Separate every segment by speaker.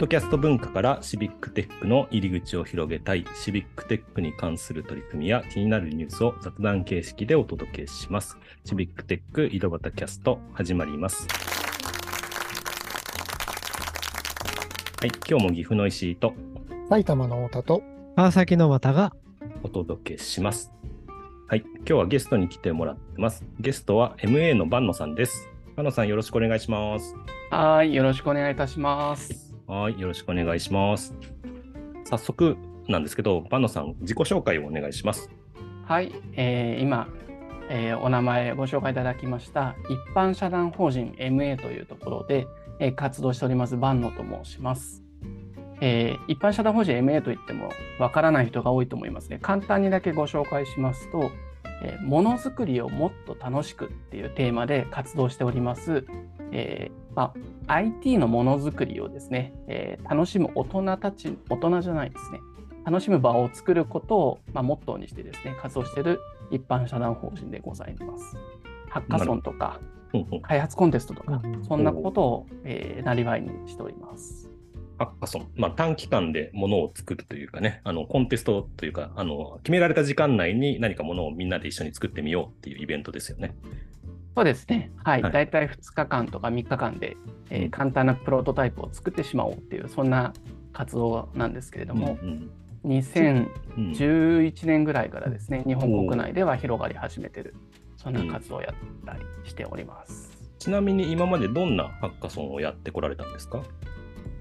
Speaker 1: ドキャスト文化からシビックテックの入り口を広げたいシビックテックに関する取り組みや気になるニュースを雑談形式でお届けします。シビックテック井戸端キャスト始まります。はい、今日も岐阜の石井と
Speaker 2: 埼玉の太田と
Speaker 3: 川崎の又が
Speaker 1: お届けします。はい、今日はゲストに来てもらってます。ゲストは MA の万野さんです。万野さんよろしくお願いします。
Speaker 4: はい、よろしくお願いいたします。
Speaker 1: はい、よろしくお願いします。早速なんですけど、万野さん、自己紹介をお願いします。
Speaker 4: はい、えー今、えーお名前ご紹介いただきました一般社団法人 MA というところで、えー活動しております万野と申します。えー一般社団法人 MA といってもわからない人が多いと思いますね。簡単にだけご紹介しますと、えーものづくりをもっと楽しくっていうテーマで活動しております、えーまあ、IT のものづくりをですね、えー楽しむ大人たち、大人じゃないですね、楽しむ場を作ることを、まあ、モットーにしてですね、活動している一般社団法人でございます。ハッカソンとか開発コンテストとか
Speaker 3: うん、
Speaker 4: そんなことを、えーなりわいにしております。
Speaker 1: ハッカソン、まあ、短期間でものを作るというかね、あのコンテストというかあの、決められた時間内に何かものをみんなで一緒に作ってみようっていうイベントですよね。
Speaker 4: そうですね、はい、
Speaker 1: はい。
Speaker 4: 大体2日間とか3日間で、えー
Speaker 1: うん。
Speaker 4: 簡単なプロトタイプを作ってしまおうっていう、そんな活動なんですけれども、
Speaker 1: うん
Speaker 4: 2011年ぐらいからですね、日本国内では広がり始めてる、そんな活動をやったりしております。
Speaker 1: ちなみに今までどんなハッカソンをやってこられたんですか？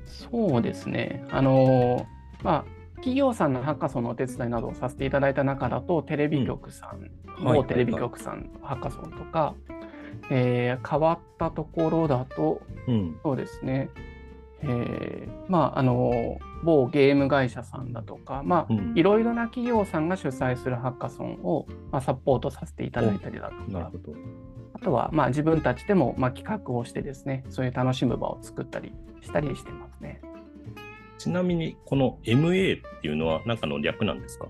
Speaker 4: そうですね。あのーまあ、企業さんのハッカソンのお手伝いなどをさせていただいた中だと、テレビ局さん、
Speaker 1: はい。
Speaker 4: 某テレビ局さんのハッカソンとか、えー変わったところだと、
Speaker 1: うん。
Speaker 4: そうですね、えーまあ、あのー某ゲーム会社さんだとか、まあ、
Speaker 1: うん
Speaker 4: いろいろな企業さんが主催するハッカソンを、まあ、サポートさせていただいたりだとか
Speaker 1: なるほ、ど。
Speaker 4: あとは、まあ、自分たちでも、まあ、企画をしてですね、そういう楽しむ場を作ったりしたりしてますね。
Speaker 1: ちなみに、この MA っていうのは何かの略なんですか？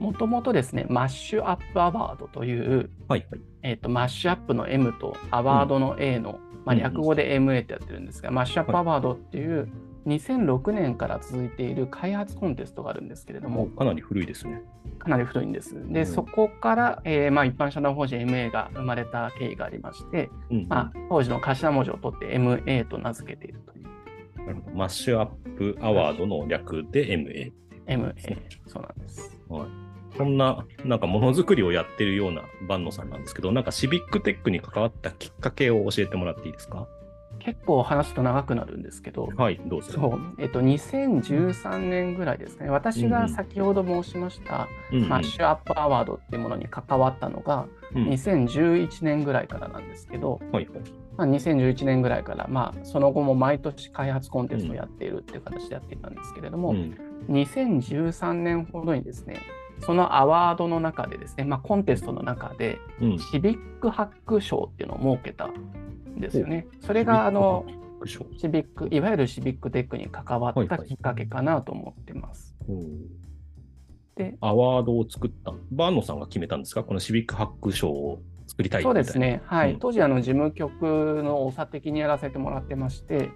Speaker 4: もともとですね、マッシュアップアワードという、
Speaker 1: はいはい。
Speaker 4: えーとマッシュアップの M とアワードの A の、まあ、
Speaker 1: うん
Speaker 4: 略語で MA ってやってるんですが、マッシュアップアワードっていう2006年から続いている開発コンテストがあるんですけれども、
Speaker 1: かなり古いですね。
Speaker 4: かなり古いんです。で、
Speaker 1: うん
Speaker 4: そこから、えーまあ、一般社団法人 MA が生まれた経緯がありまして、
Speaker 1: うん
Speaker 4: まあ、当時の頭文字を取って MA と名付けているという
Speaker 1: なるほどマッシュアップアワードの略で MA。
Speaker 4: MA、そうなんです。
Speaker 1: はい。こんな、なんかものづくりをやってるような万野さんなんですけど、なんかシビックテックに関わったきっかけを教えてもらっていいですか？
Speaker 4: 結構話すと長くなるんですけど、
Speaker 1: はい、どうぞ。
Speaker 4: そう、えっと、2013年ぐらいですね、私が先ほど申しました、
Speaker 1: うんうん。
Speaker 4: マッシュアップアワードっていうものに関わったのが、
Speaker 1: うん。
Speaker 4: 2011年ぐらいからなんですけど、
Speaker 1: はいはい。
Speaker 4: まあ、2011年ぐらいから、まあ、その後も毎年開発コンテストをやっているっていう形でやっていたんですけれども、
Speaker 1: うん。
Speaker 4: 2013年ほどにですね、そのアワードの中でですね、まあ、コンテストの中で、
Speaker 1: うん。
Speaker 4: シビックハック賞っていうのを設けたんですよね。それが、あの、
Speaker 1: シビック
Speaker 4: いわゆるシビックテックに関わ
Speaker 1: はいはい
Speaker 4: ったきっかけかなと思ってます。
Speaker 1: 賞
Speaker 4: で、
Speaker 1: アワードを作った。バーノさんが決めたんですか？このシビックハック賞を作りたい
Speaker 4: そうですね、はい、
Speaker 1: うん
Speaker 4: 当時あの事務局の長的にやらせてもらってまして。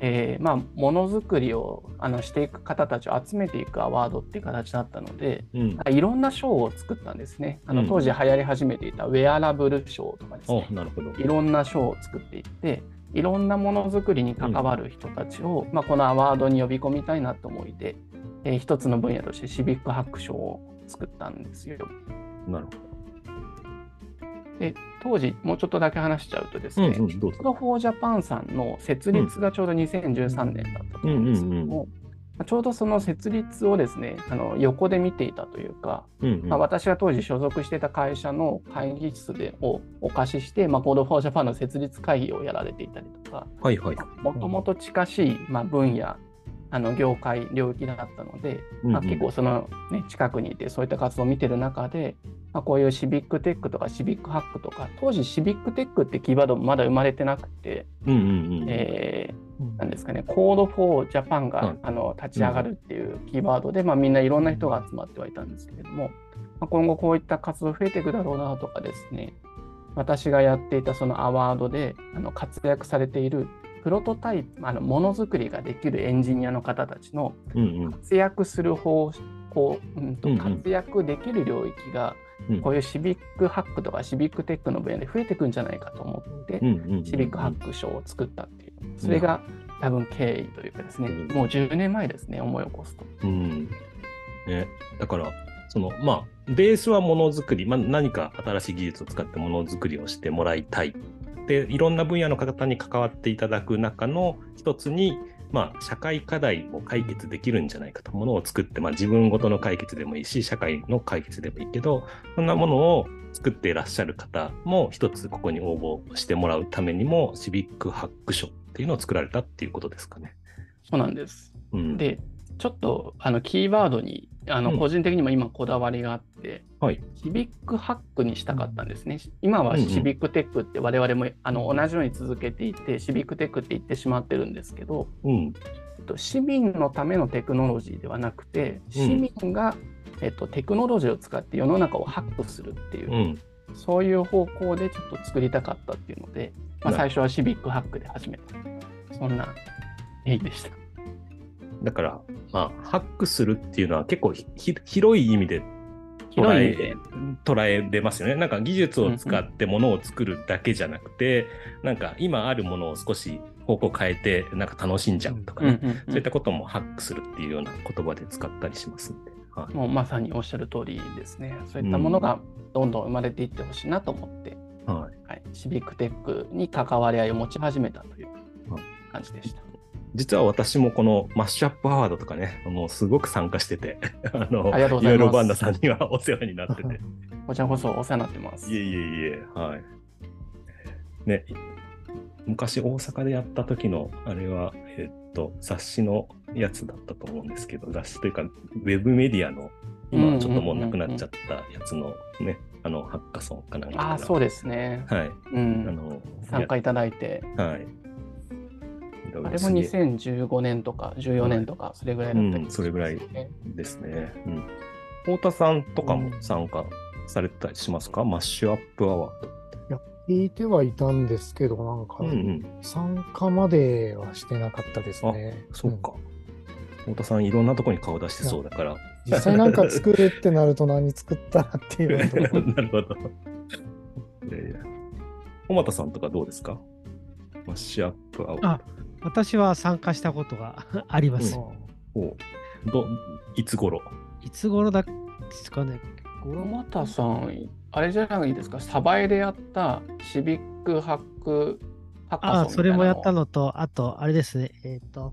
Speaker 4: えーまあ、ものづくりをあのしていく方たちを集めていくアワードっていう形だったので、
Speaker 1: うん。
Speaker 4: いろんな賞を作ったんですね。あ
Speaker 1: うん
Speaker 4: の当時流行り始めていたウェアラブル賞とかですね
Speaker 1: あ、、なるほど。
Speaker 4: いろんな賞を作っていって、いろんなものづくりに関わる人たちを、まあ、このアワードに呼び込みたいなと思いで、えー一つの分野としてシビックハック賞を作ったんですよ。
Speaker 1: なるほ
Speaker 4: で当時、もうちょっとだけ話しちゃうとです
Speaker 1: ど。うんん、どうぞ。
Speaker 4: For Japan さんの設立がちょうど2013年だったと思うんですけども、まあちょうどその設立をですね、あの横で見ていたというか、
Speaker 1: うんうん
Speaker 4: まあ、私が当時所属していた会社の会議室でをお貸しして、まあ、Code for Japan の設立会議をやられていたりとか。もともと近しい、まあ、分野、あの業界、領域だったので、まあ、結構その、ね、近くにいてそういった活動を見てる中で、まあ、こういうシビックテックとかシビックハックとか当時シビックテックってキーワードもまだ生まれてなくて、
Speaker 1: うんうんうん。
Speaker 4: えーなんですかね、Code for Japan が、
Speaker 1: はい
Speaker 4: あの立ち上がるっていうキーワードで、まあ、みんないろんな人が集まってはいたんですけれども、まあ、今後こういった活動増えていくだろうなとかですね、私がやっていたそのアワードであの活躍されているプロトタイプあのものづくりができるエンジニアの方たちの。活躍する方向、うんと
Speaker 1: うんうん
Speaker 4: 活躍できる領域が、
Speaker 1: うん
Speaker 4: こういうシビックハックとかシビックテックの分野で増えていくんじゃないかと思って、シビックハック賞を作ったっていう、それが多分経緯というかですね、
Speaker 1: うん
Speaker 4: もう10年前ですね、思い起こすと。
Speaker 1: うん。ね、だから、その、まあ、ベースはものづくり、まあ、何か新しい技術を使ってものづくりをしてもらいたい。で、いろんな分野の方に関わっていただく中の一つに、まあ、社会課題を解決できるんじゃないかと、ものを作って、まあ、自分ごとの解決でもいいし、社会の解決でもいいけど、そんなものを作っていらっしゃる方も、一つここに応募してもらうためにも、シビックハック賞っていうのを作られたっていうことですかね。
Speaker 4: そうなんです。
Speaker 1: うん、
Speaker 4: で、ちょっとあのキーワードにあ
Speaker 1: うん
Speaker 4: の個人的にも今こだわりがあって、
Speaker 1: はい。
Speaker 4: シビックハックにしたかったんですね。今は
Speaker 1: うんうん
Speaker 4: シビックテックって我々もあの同じように続けていて、シビックテックって言ってしまってるんですけど、
Speaker 1: うん。
Speaker 4: えっと市民のためのテクノロジーではなくて、市民が、えっと、テクノロジーを使って世の中をハックするっていう、
Speaker 1: うん。
Speaker 4: そういう方向でちょっと作りたかったっていうので、まあ、
Speaker 1: な
Speaker 4: 最初はシビックハックで始めた。そんな経緯でした。
Speaker 1: だから、まあ、ハックするっていうのは結構広い意味で
Speaker 4: 広い意味で。
Speaker 1: 捉えれますよね。なんか技術を使ってものを作るだけじゃなくて、なんか今あるものを少し方向変えて、なんか楽しんじゃうとかね、
Speaker 4: うんうんうん
Speaker 1: そういったこともハックするっていうような言葉で使ったりしますんで。はい
Speaker 4: もうまさにおっしゃる通りですね。そういったものがどんどん生まれていってほしいなと思って、
Speaker 1: はい、
Speaker 4: はい、シビックテックに関わり合いを持ち始めたという感じでした。
Speaker 1: 実は私もこのマッシュアップアワードとかね、もうすごく参加してて、あの、
Speaker 4: い
Speaker 1: ろいろバンダさんにはお世話になってて。
Speaker 4: こちらこそお世話になってます。
Speaker 1: いえいえいえ、はい。ね、昔大阪でやった時の、あれは、えっと、雑誌のやつだったと思うんですけど、雑誌というか、ウェブメディアの、今はちょっともうなくなっちゃったやつのね、あの、ハッカソンかなんかが。
Speaker 4: ああ、そうですね。
Speaker 1: はい。
Speaker 4: う
Speaker 1: あ
Speaker 4: ん。
Speaker 1: の、
Speaker 4: 参加いただいて、
Speaker 1: やはい。
Speaker 4: あれも2015年とか14年とか、それぐらいだったり、
Speaker 1: うんそれぐらい
Speaker 4: ね
Speaker 1: ですね。うん。太田さんとかも参加されたりしますか、マッシュアップアワー
Speaker 2: 聞いてはいたんですけど、なんか
Speaker 1: ド。うんうん。
Speaker 2: 参加まではしてなかったですね。
Speaker 1: そうか。太田さん、いろんなとこに顔出してそうだから。
Speaker 2: うん実際なんか作るってなると何作ったらっていう
Speaker 1: なるほど。いやいや。小俣さんとかどうですか？マッシュアップアワー
Speaker 3: あ私は参加したことが あります。
Speaker 1: ド。どいつ頃？
Speaker 3: いつ頃だですかね。
Speaker 4: 小俣さん、あれじゃないですか、サバエでやったシビックハックハッカソンみたいな
Speaker 3: ああ、それもやったのと、あと、あれですね、えっ、と、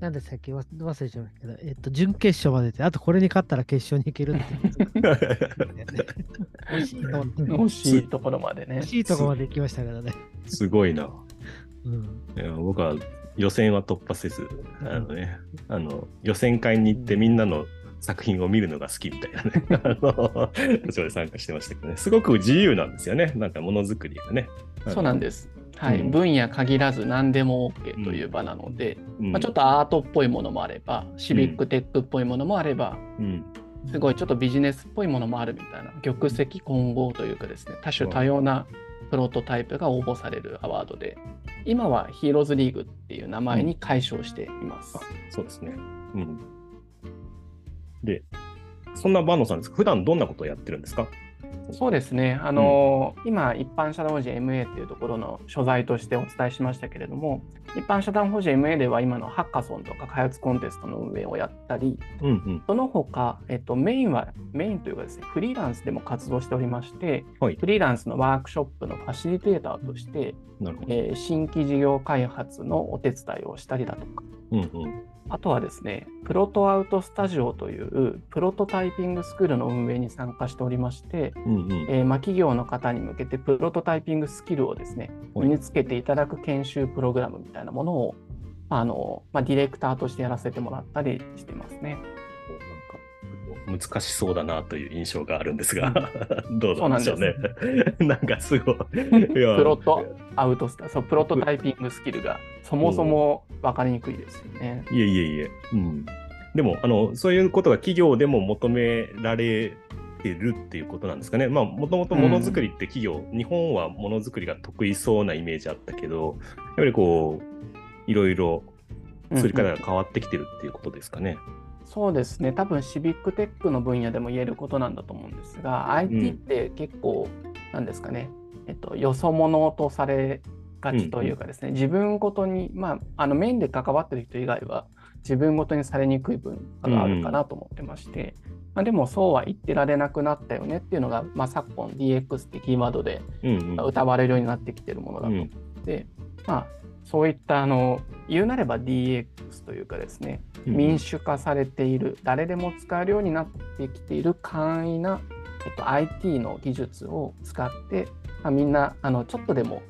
Speaker 3: 何でしたっけ？わ忘れちゃいましたけど、えっ、と、準決勝までで、あとこれに勝ったら決勝に行けるって いう。惜しいと
Speaker 4: ころまでね
Speaker 3: 惜。しいとこまで行きましたからね。
Speaker 1: すごいな。
Speaker 3: うん。
Speaker 1: いや僕は予選は突破せず、あのね、あの予選会に行ってみんなの作品を見るのが好きみたいなね、あの、そこで参加してましたけどね、すごく自由なんですよね、なんかものづくりがね。
Speaker 4: そうなんです。はい、
Speaker 1: うん。
Speaker 4: 分野限らず何でも OK という場なので、
Speaker 1: うん。
Speaker 4: まあ、ちょっとアートっぽいものもあれば、シビックテックっぽいものもあれば、
Speaker 1: うん。
Speaker 4: すごいちょっとビジネスっぽいものもあるみたいな、玉石混合というかですね、多種多様なプロトタイプが応募されるアワードで、今はヒーローズリーグっていう名前に解消しています。
Speaker 1: そうですね。うん。で、そんな坂野さんですが、普段どんなことをやってるんですか？
Speaker 4: そうですね、あの今、一般社団法人 MA っていうところの所在としてお伝えしましたけれども、一般社団法人 MA では今のハッカソンとか開発コンテストの運営をやったり、
Speaker 1: うんうん。
Speaker 4: その他、えっと、メインは、メインというかですね、フリーランスでも活動しておりまして、
Speaker 1: はい
Speaker 4: フリーランスのワークショップのファシリテーターとして。えー新規事業開発のお手伝いをしたりだとか、
Speaker 1: うんうん。
Speaker 4: あとはですね、プロトアウトスタジオというプロトタイピングスクールの運営に参加しておりまして、
Speaker 1: うんうん。
Speaker 4: えーまあ、企業の方に向けてプロトタイピングスキルをですね、
Speaker 1: はい
Speaker 4: 身につけていただく研修プログラムみたいなものを、まああのまあ、ディレクターとしてやらせてもらったりしてますね。
Speaker 1: 難しそうだなという印象があるんですが、どうなんでしょうね
Speaker 4: そ。
Speaker 1: なんかすごい。い
Speaker 4: プ
Speaker 1: や
Speaker 4: ロトアウトスタそうプロトタイピングスキルがそもそも分かりにくいですよね。
Speaker 1: いえいえいえ。うん。でも、あの、そういうことが企業でも求められてるっていうことなんですかね。まあ、もともとものづくりって企業、日本はものづくりが得意そうなイメージあったけど、やっぱりこう、いろいろ作り方が変わってきてるっていうことですかね。
Speaker 4: そうですね、多分シビックテックの分野でも言えることなんだと思うんですが、IT って結構、なんですかね、えっと、よそ者とされがちというかですね、自分ごとに、まあ、あのメインで関わってる人以外は、自分ごとにされにくい文化があるかなと思ってまして、まあ、でもそうは言ってられなくなったよね。っていうのが、まあ、昨今 DX ってキーワードで
Speaker 1: うんうん。
Speaker 4: 歌われるようになってきてるものだと思って、まあ、そういったあの言うなれば DX というかですね、
Speaker 1: うん
Speaker 4: 民主化されている誰でも使えるようになってきている簡易な、えっと、IT の技術を使って、まあ、みんなあのちょっとでも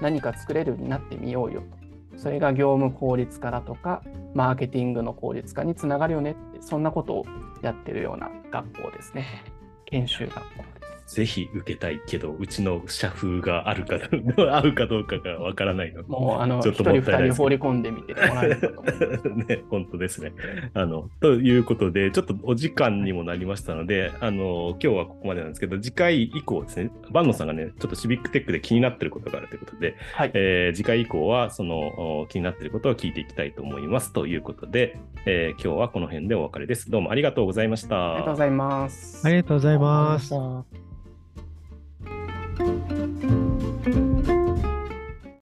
Speaker 4: 何か作れるようになってみようよと。それが業務効率化だとかマーケティングの効率化につながるよねってそんなことをやってるような学校ですね。研修学校。
Speaker 1: ぜひ受けたいけど、うちの社風があるか合うかどうかがわからないので。
Speaker 4: もうあの
Speaker 1: ちょっと
Speaker 4: 一人二
Speaker 1: もったいない
Speaker 4: 放り込んでみてもらえるかと思います。
Speaker 1: ね、本当ですね。あの、ということで、ちょっとお時間にもなりましたので、あの、今日はここまでなんですけど、次回以降ですね、万野さんがね、ちょっとシビックテックで気になってることがあるということで、
Speaker 4: はい、
Speaker 1: えー次回以降は、その、お気になっていることを聞いていきたいと思います。ということで、えー今日はこの辺でお別れです。どうもありがとうございました。
Speaker 4: ありがとうございます。
Speaker 3: ありがとうございます。